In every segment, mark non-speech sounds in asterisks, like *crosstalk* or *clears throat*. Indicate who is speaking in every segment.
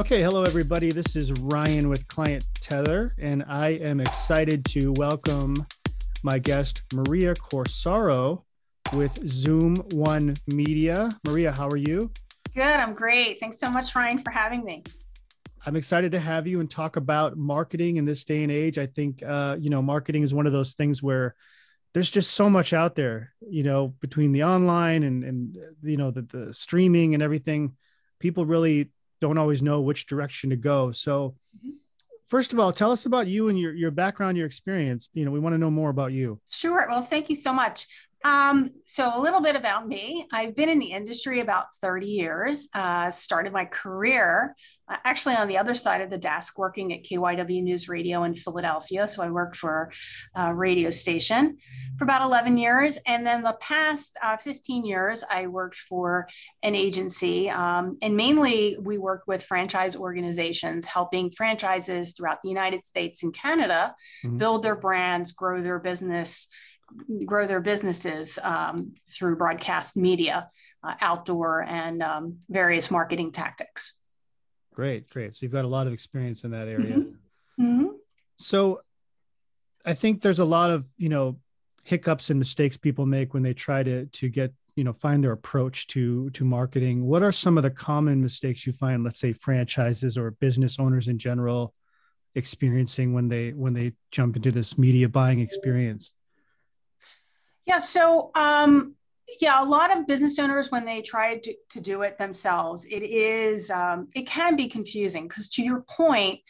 Speaker 1: Okay, hello everybody. This is Ryan with ClientTether, and I am excited to welcome my guest Maria Corsaro with Zoom One Media. Maria, how are you?
Speaker 2: Good, I'm great. Thanks so much, Ryan, for having me.
Speaker 1: I'm excited to have you and talk about marketing in this day and age. I think uh, you know marketing is one of those things where there's just so much out there, you know, between the online and and you know the, the streaming and everything. People really don't always know which direction to go. So, mm-hmm. first of all, tell us about you and your your background, your experience. You know, we want to know more about you.
Speaker 2: Sure. Well, thank you so much. Um, so a little bit about me. I've been in the industry about 30 years. Uh, started my career uh, actually on the other side of the desk working at KYW News Radio in Philadelphia. So I worked for a radio station for about 11 years. And then the past uh, 15 years, I worked for an agency. Um, and mainly we worked with franchise organizations, helping franchises throughout the United States and Canada mm-hmm. build their brands, grow their business, grow their businesses um, through broadcast media. Uh, outdoor and um, various marketing tactics.
Speaker 1: Great, great. So you've got a lot of experience in that area. Mm-hmm. Mm-hmm. So I think there's a lot of, you know, hiccups and mistakes people make when they try to to get, you know, find their approach to to marketing. What are some of the common mistakes you find, let's say franchises or business owners in general experiencing when they when they jump into this media buying experience?
Speaker 2: Yeah, so um yeah a lot of business owners when they try to, to do it themselves it is um, it can be confusing because to your point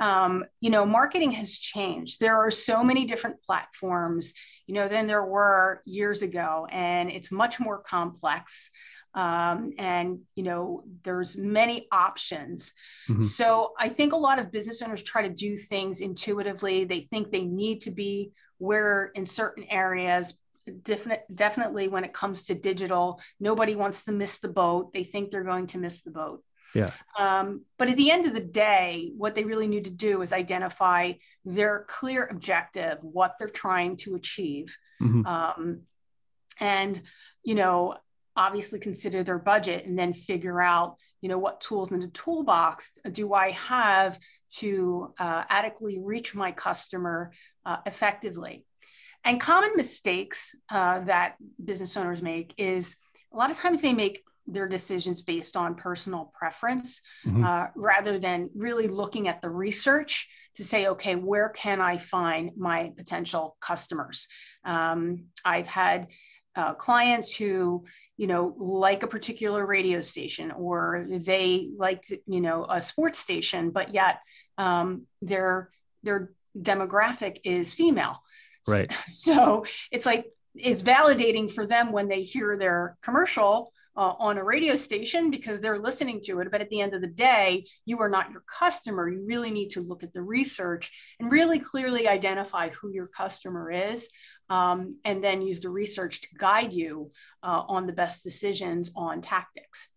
Speaker 2: um, you know marketing has changed. There are so many different platforms you know than there were years ago and it's much more complex um, and you know there's many options. Mm-hmm. so i think a lot of business owners try to do things intuitively. They think they need to be where in certain areas definite, definitely when it comes to digital, nobody wants to miss the boat. They think they're going to miss the boat.
Speaker 1: Yeah.
Speaker 2: Um, but at the end of the day, what they really need to do is identify their clear objective, what they're trying to achieve. Mm-hmm. Um, and, you know, obviously consider their budget and then figure out, you know, what tools in the toolbox do I have to uh, adequately reach my customer uh, effectively. And common mistakes uh, that business owners make is a lot of times they make their decisions based on personal preference mm-hmm. uh, rather than really looking at the research to say, okay, where can I find my potential customers? Um, I've had uh, clients who you know like a particular radio station or they liked, you know a sports station but yet um, their their demographic is female
Speaker 1: Right. *laughs*
Speaker 2: So it's like it's validating for them when they hear their commercial uh, on a radio station because they're listening to it. But at the end of the day, you are not your customer. You really need to look at the research and really clearly identify who your customer is, um, and then use the research to guide you uh, on the best decisions on tactics.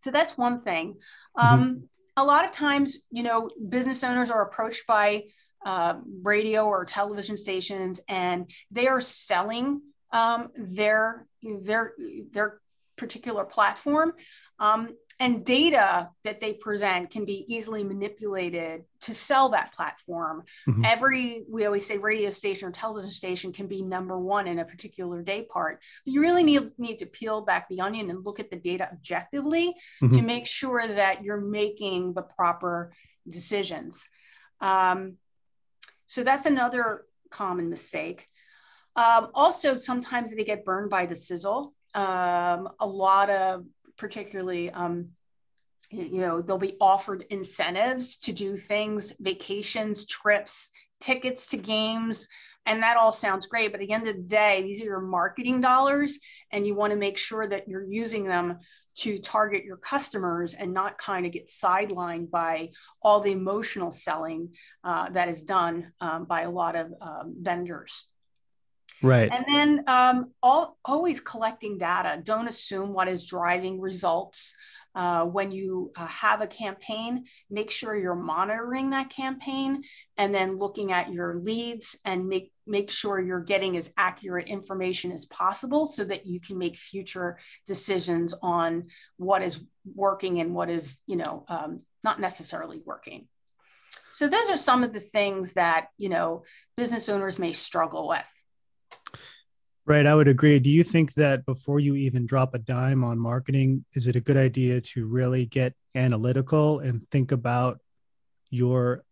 Speaker 2: So that's one thing. Mm-hmm. Um, mm-hmm. A lot of times, you know, business owners are approached by uh, radio or television stations, and they are selling um, their their their particular platform. Um, and data that they present can be easily manipulated to sell that platform. Mm-hmm. Every, we always say radio station or television station can be number one in a particular day part. But you really need, need to peel back the onion and look at the data objectively mm-hmm. to make sure that you're making the proper decisions. Um, so that's another common mistake. Um, also, sometimes they get burned by the sizzle. Um, a lot of, particularly, um, you know, they'll be offered incentives to do things, vacations, trips, tickets to games, and that all sounds great. But at the end of the day, these are your marketing dollars, and you want to make sure that you're using them to target your customers and not kind of get sidelined by all the emotional selling uh, that is done um, by a lot of um, vendors.
Speaker 1: Right.
Speaker 2: And then um, all, always collecting data. Don't assume what is driving results. uh, when you uh, have a campaign, make sure you're monitoring that campaign and then looking at your leads and make make sure you're getting as accurate information as possible so that you can make future decisions on what is working and what is you know um, not necessarily working. So those are some of the things that you know business owners may struggle with.
Speaker 1: Right, I would agree. Do you think that before you even drop a dime on marketing, is it a good idea to really get analytical and think about your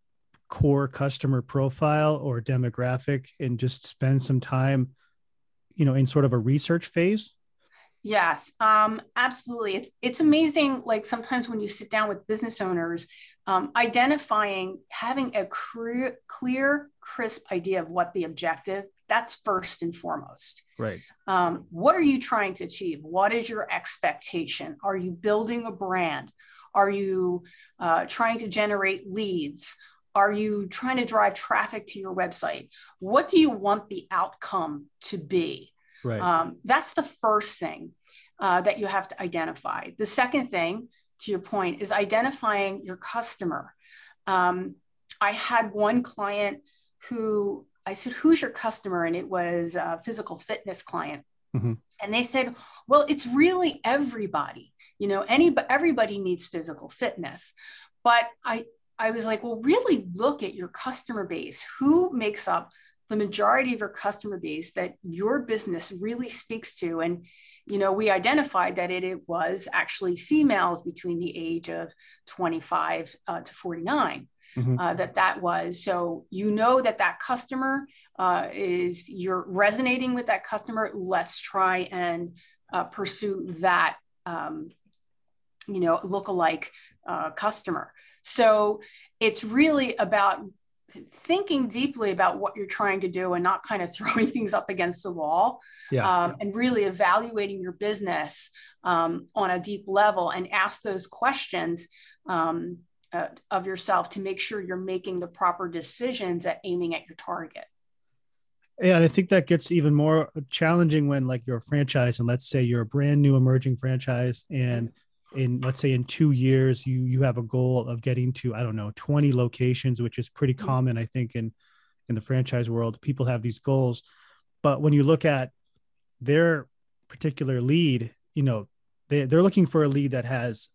Speaker 1: core customer profile or demographic and just spend some time, you know, in sort of a research phase?
Speaker 2: Yes, um, absolutely. It's it's amazing. Like sometimes when you sit down with business owners, um, identifying, having a clear, clear, crisp idea of what the objective that's first and foremost.
Speaker 1: Right.
Speaker 2: Um, what are you trying to achieve? What is your expectation? Are you building a brand? Are you uh, trying to generate leads? Are you trying to drive traffic to your website? What do you want the outcome to be?
Speaker 1: Right.
Speaker 2: Um, that's the first thing uh, that you have to identify. The second thing, to your point, is identifying your customer. Um, I had one client who I said, Who's your customer? And it was a physical fitness client. Mm-hmm. And they said, Well, it's really everybody. You know, any, everybody needs physical fitness. But I, I was like, well, really look at your customer base. Who makes up the majority of your customer base that your business really speaks to? And, you know, we identified that it, it was actually females between the age of 25 uh, to 49 mm-hmm. uh, that that was. So you know that that customer uh, is you're resonating with that customer. Let's try and uh, pursue that, um, you know, lookalike uh, customer. So it's really about thinking deeply about what you're trying to do and not kind of *laughs* throwing things up against the wall
Speaker 1: yeah,
Speaker 2: um,
Speaker 1: yeah.
Speaker 2: and really evaluating your business um, on a deep level and ask those questions um, uh, of yourself to make sure you're making the proper decisions at aiming at your target.
Speaker 1: Yeah, and I think that gets even more challenging when like you're a franchise and let's say you're a brand new emerging franchise and in let's say in 2 years you you have a goal of getting to I don't know 20 locations which is pretty mm-hmm. common I think in in the franchise world people have these goals but when you look at their particular lead you know they they're looking for a lead that has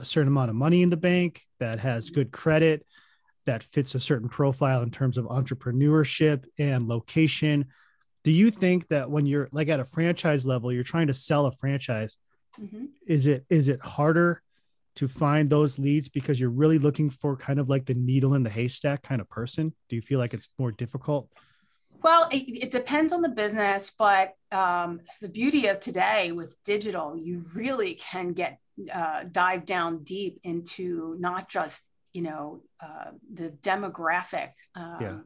Speaker 1: a certain amount of money in the bank, that has good credit, that fits a certain profile in terms of entrepreneurship and location. Do you think that when you're like at a franchise level, you're trying to sell a franchise, mm-hmm. is it is it harder to find those leads because you're really looking for kind of like the needle in the haystack kind of person? Do you feel like it's more difficult?
Speaker 2: Well, it, it, depends on the business, but um, the beauty of today with digital, you really can get uh, dive down deep into not just you know uh, the demographic. Um, yeah.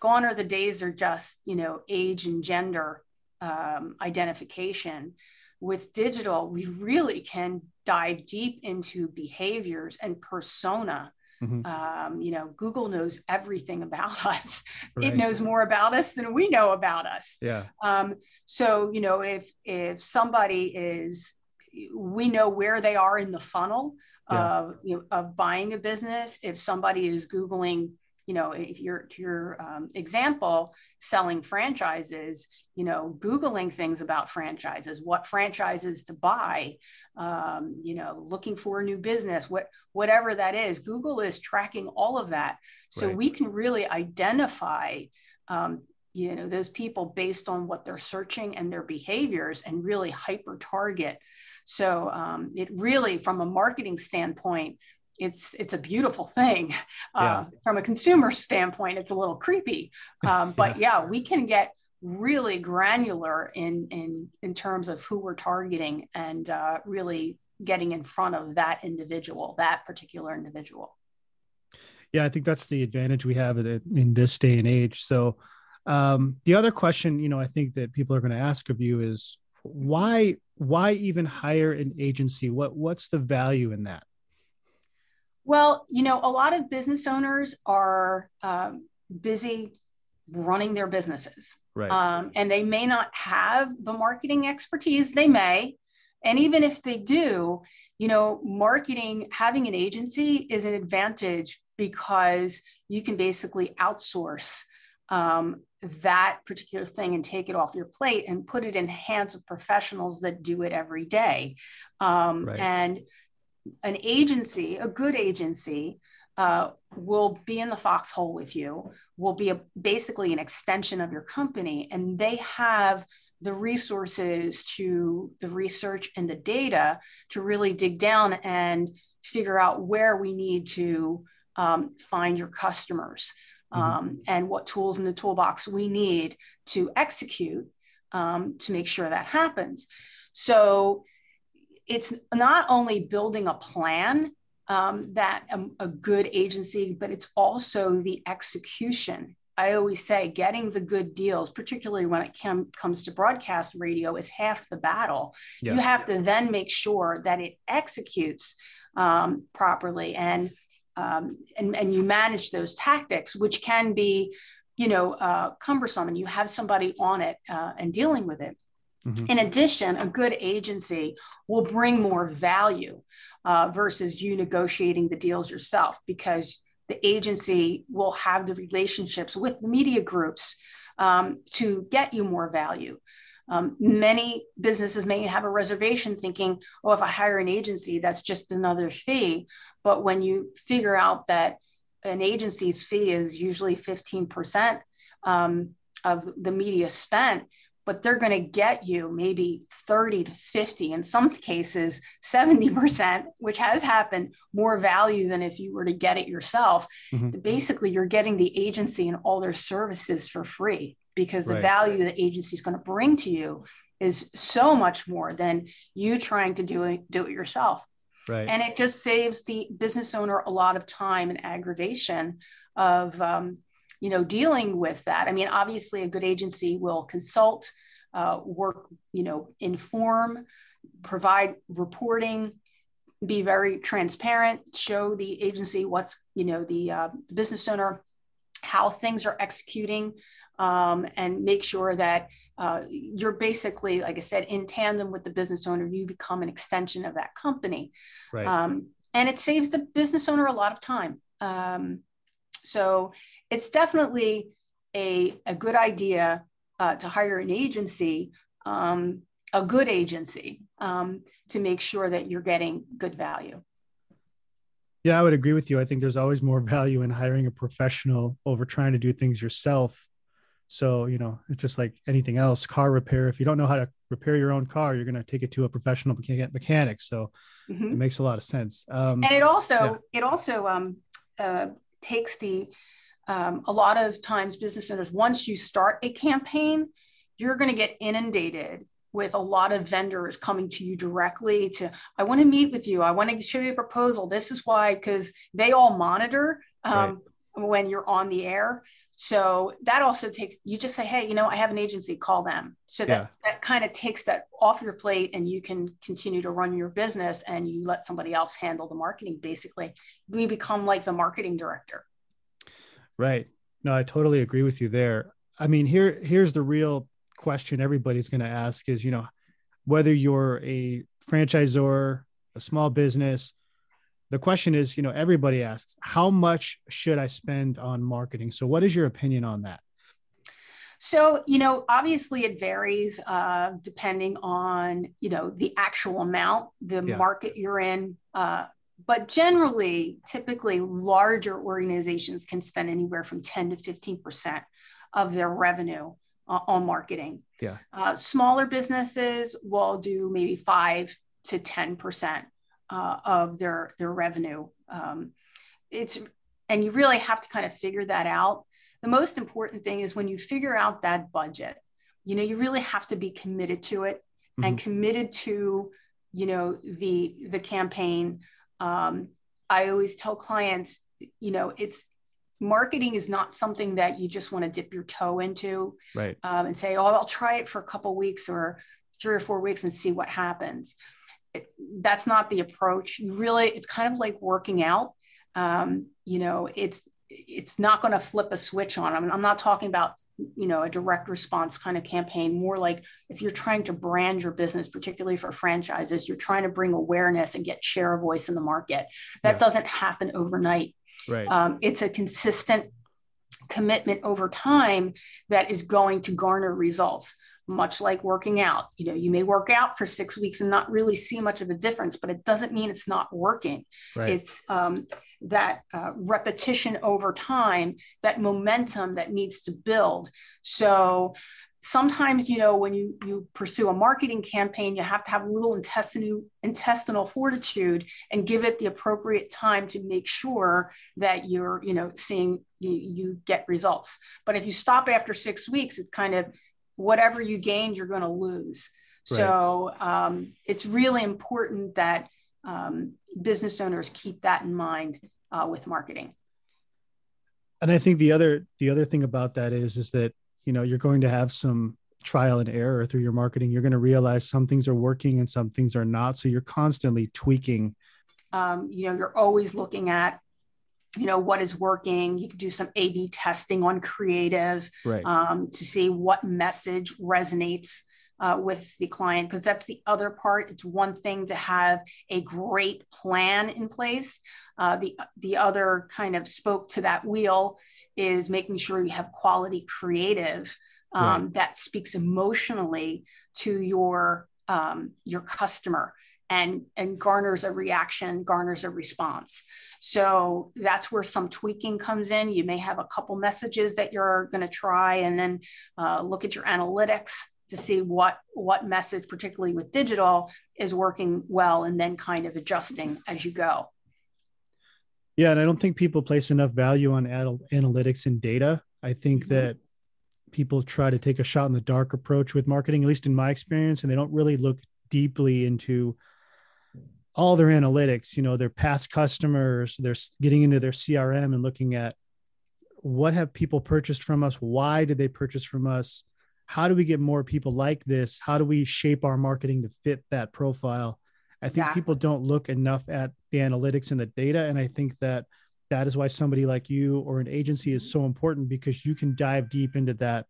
Speaker 2: Gone are the days are just you know age and gender um, identification. With digital, we really can dive deep into behaviors and persona. Mm-hmm. Um, you know, Google knows everything about *laughs* us. Right. It knows more about us than we know about us.
Speaker 1: Yeah.
Speaker 2: Um, so you know, if if somebody is we know where they are in the funnel yeah. of you know, of buying a business. If somebody is googling, you know, if you're to your um, example, selling franchises, you know, googling things about franchises, what franchises to buy, um, you know, looking for a new business, what whatever that is, Google is tracking all of that, so right. we can really identify. Um, you know those people based on what they're searching and their behaviors and really hyper target so um, it really, from a marketing standpoint, it's it's a beautiful thing. *laughs* Uh, from a consumer standpoint, it's a little creepy, um, *laughs* but yeah. yeah, we can get really granular in in in terms of who we're targeting and uh, really getting in front of that individual, that particular individual.
Speaker 1: Yeah, I think that's the advantage we have in, in this day and age. So, um, the other question, you know, I think that people are going to ask of you is why why even hire an agency what what's the value in that
Speaker 2: well you know a lot of business owners are um, busy running their businesses.
Speaker 1: Right.
Speaker 2: Um, and they may not have the marketing expertise they may. And even if they do you know marketing having an agency is an advantage because you can basically outsource um, that particular thing and take it off your plate and put it in hands of professionals that do it every day. Um, right. and an agency a good agency uh, will be in the foxhole with you will be a, basically an extension of your company and they have the resources to the research and the data to really dig down and figure out where we need to um, find your customers mm-hmm. um, and what tools in the toolbox we need to execute um, to make sure that happens. So it's not only building a plan um, that a, a good agency, but it's also the execution I always say getting the good deals, particularly when it can, comes to broadcast radio, is half the battle. Yeah. You have to then make sure that it executes um, properly and, um, and and you manage those tactics, which can be, you know, uh, cumbersome, and you have somebody on it uh, and dealing with it. Mm-hmm. In addition, a good agency will bring more value uh, versus you negotiating the deals yourself because the agency will have the relationships with the media groups um, to get you more value. Um, many businesses may have a reservation thinking, oh, if I hire an agency, that's just another fee. But when you figure out that an agency's fee is usually 15% um, of the media spent, but they're going to get you maybe 30 to 50 in some cases 70% which has happened more value than if you were to get it yourself mm-hmm. basically you're getting the agency and all their services for free because the right. value the agency is going to bring to you is so much more than you trying to do it do it yourself right and it just saves the business owner a lot of time and aggravation of um, you know dealing with that. I mean obviously a good agency will consult uh, work you know inform provide reporting be very transparent show the agency what's you know the uh, business owner how things are executing um, and make sure that uh, you're basically like i said in tandem with the business owner. You become an extension of that company. Right. um, and it saves the business owner a lot of time. Um, so it's definitely a, a good idea uh, to hire an agency, um, a good agency, um, to make sure that you're getting good value.
Speaker 1: Yeah, I would agree with you. I think there's always more value in hiring a professional over trying to do things yourself. So, you know, it's just like anything else, car repair. If you don't know how to repair your own car, you're going to take it to a professional mechanic. So mm-hmm. it makes a lot of sense.
Speaker 2: Um, and it also, yeah. it also um, uh, takes the um, a lot of times business owners once you start a campaign you're going to get inundated with a lot of vendors coming to you directly to i want to meet with you. I want to show you a proposal. This is why because they all monitor um, right. when you're on the air so that also takes you just say hey you know i have an agency call them. So that yeah. that kind of takes that off your plate and you can continue to run your business and you let somebody else handle the marketing basically. We become like the marketing director.
Speaker 1: Right. No i totally agree with you there. I mean here here's the real question everybody's going to ask is you know whether you're a franchisor a small business the question is, you know, everybody asks, how much should I spend on marketing? So, what is your opinion on that?
Speaker 2: So, you know, obviously it varies uh, depending on, you know, the actual amount, the yeah. market you're in. Uh, but generally, typically, larger organizations can spend anywhere from 10 to 15% of their revenue uh, on marketing.
Speaker 1: Yeah.
Speaker 2: Uh, smaller businesses will do maybe 5 to 10% uh, of their their revenue. Um, it's and you really have to kind of figure that out. The most important thing is when you figure out that budget, you know, you really have to be committed to it mm-hmm. and committed to, you know, the the campaign. Um, I always tell clients, you know, it's marketing is not something that you just want to dip your toe into
Speaker 1: right
Speaker 2: um, and say oh i'll try it for a couple weeks or three or four weeks and see what happens that's not the approach. You really, it's kind of like working out. Um, you know, it's it's not going to flip a switch on. I mean, I'm not talking about you know a direct response kind of campaign more like if you're trying to brand your business particularly for franchises you're trying to bring awareness and get share of voice in the market that yeah. doesn't happen overnight
Speaker 1: right
Speaker 2: um, it's a consistent commitment over time that is going to garner results much like working out. You know, you may work out for six weeks and not really see much of a difference, but it doesn't mean it's not working. Right. It's um, that uh, repetition over time, that momentum that needs to build. So sometimes, you know, when you you pursue a marketing campaign, you have to have a little intestinal intestinal fortitude and give it the appropriate time to make sure that you're, you know, seeing you, you get results. But if you stop after six weeks, it's kind of whatever you gained, you're going to lose. Right. So um, it's really important that um, business owners keep that in mind uh, with marketing.
Speaker 1: And I think the other the other thing about that is is that you know you're going to have some trial and error through your marketing. You're going to realize some things are working and some things are not. So you're constantly tweaking.
Speaker 2: Um, you know, you're always looking at you know what is working you can do some a b testing on creative
Speaker 1: right.
Speaker 2: um, to see what message resonates uh, with the client because that's the other part it's one thing to have a great plan in place uh, the the other kind of spoke to that wheel is making sure you have quality creative um, right. that speaks emotionally to your um, your customer and and garners a reaction garners a response. So that's where some tweaking comes in. You may have a couple messages that you're going to try and then uh, look at your analytics to see what what message particularly with digital is working well and then kind of adjusting as you go.
Speaker 1: Yeah and i don't think people place enough value on analytics and data. I think mm-hmm. that people try to take a shot in the dark approach with marketing at least in my experience and they don't really look deeply into all their analytics, you know, their past customers, they're getting into their CRM and looking at what have people purchased from us? Why did they purchase from us? How do we get more people like this? How do we shape our marketing to fit that profile? I think yeah. people don't look enough at the analytics and the data. And I think that that is why somebody like you or an agency is so important because you can dive deep into that,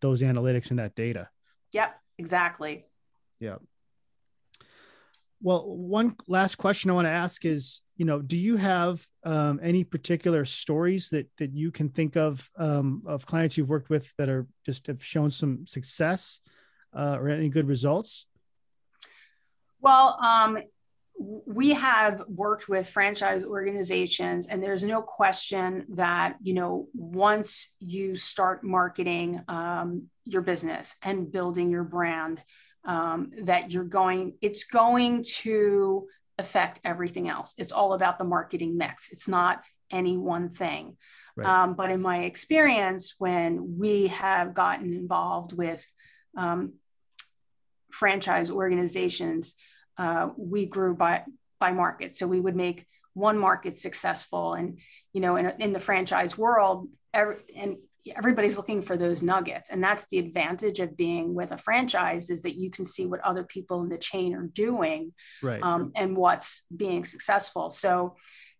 Speaker 1: those analytics and that data.
Speaker 2: Yep, exactly.
Speaker 1: Yeah. Well, one last question I want to ask is, you know, do you have um, any particular stories that that you can think of um, of clients you've worked with that are just have shown some success uh, or any good results?
Speaker 2: Well, um, we have worked with franchise organizations, and there's no question that you know once you start marketing um, your business and building your brand um, that you're going, it's going to affect everything else. It's all about the marketing mix. It's not any one thing. Right. Um, but in my experience, when we have gotten involved with um, franchise organizations, uh, we grew by by market. So we would make one market successful, and you know, in, in the franchise world, every, and everybody's looking for those nuggets and that's the advantage of being with a franchise is that you can see what other people in the chain are doing
Speaker 1: right.
Speaker 2: um, and what's being successful so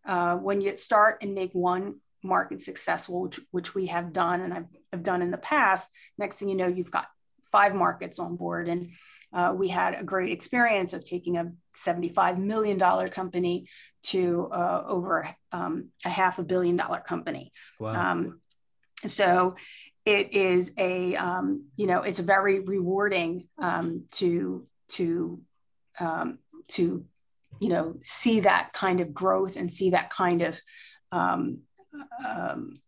Speaker 2: uh, when you start and make one market successful which, which we have done and I've, I've, done in the past next thing you know you've got five markets on board and uh, we had a great experience of taking a $75 million company to uh, over um, a half a billion dollar company.
Speaker 1: Wow. Um,
Speaker 2: so it is a um, you know it's very rewarding um, to to um, to you know see that kind of growth and see that kind of um, um,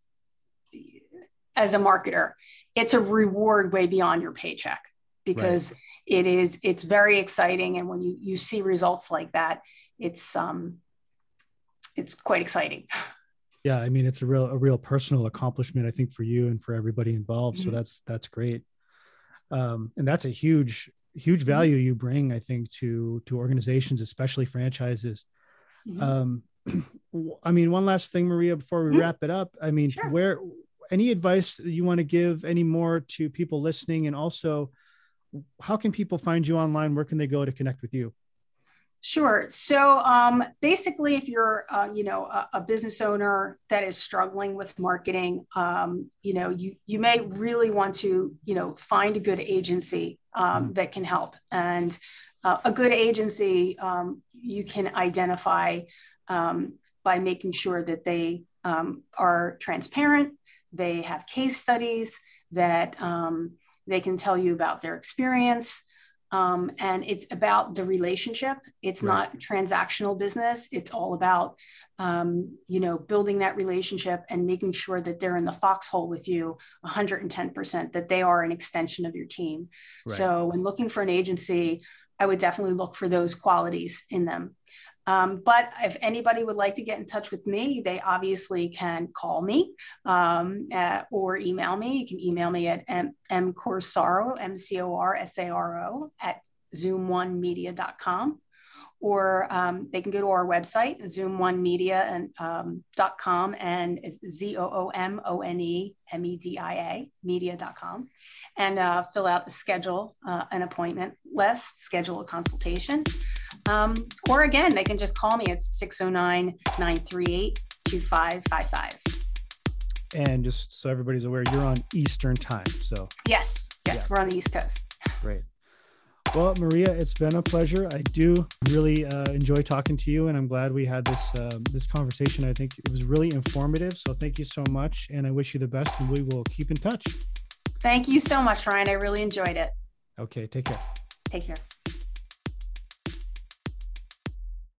Speaker 2: as a marketer. It's a reward way beyond your paycheck because right. it is it's very exciting. And when you you see results like that it's um it's quite exciting *laughs*
Speaker 1: yeah i mean it's a real a real personal accomplishment i think for you and for everybody involved mm-hmm. so that's that's great um, and that's a huge huge mm-hmm. value you bring i think to to organizations especially franchises mm-hmm. um, *clears throat* i mean one last thing maria before we mm-hmm. wrap it up i mean sure. where any advice you want to give any more to people listening and also how can people find you online where can they go to connect with you
Speaker 2: Sure. So um, basically, if you're, uh, you know, a, a, business owner that is struggling with marketing, um, you know, you you may really want to, you know, find a good agency um, mm. that can help. And uh, a good agency um, you can identify um, by making sure that they um, are transparent, they have case studies that they can tell you about their experience. Um, and it's about the relationship it's right. not transactional business it's all about um, you know building that relationship and making sure that they're in the foxhole with you 110% that they are an extension of your team right. so when looking for an agency i would definitely look for those qualities in them um, but if anybody would like to get in touch with me, they obviously can call me um, uh, or email me. You can email me at m, mcorsaro, M-C-O-R-S-A-R-O at zoomonemedia.com. Or um, they can go to our website, zoomonemedia.com, and, um, and it's Z-O-O-M-O-N-E-M-E-D-I-A, media.com, and uh, fill out a schedule, uh, an appointment list, schedule a consultation. Um, or again, they can just call me at 609 938 2555.
Speaker 1: And just so everybody's aware, you're on Eastern time. So,
Speaker 2: yes, yes, yeah. we're on the East Coast.
Speaker 1: Great. Well, Maria, it's been a pleasure. I do really uh, enjoy talking to you, and I'm glad we had this um, this conversation. I think it was really informative. So, thank you so much, and I wish you the best. And we will keep in touch.
Speaker 2: Thank you so much, Ryan. I really enjoyed it.
Speaker 1: Okay, take care.
Speaker 2: Take care.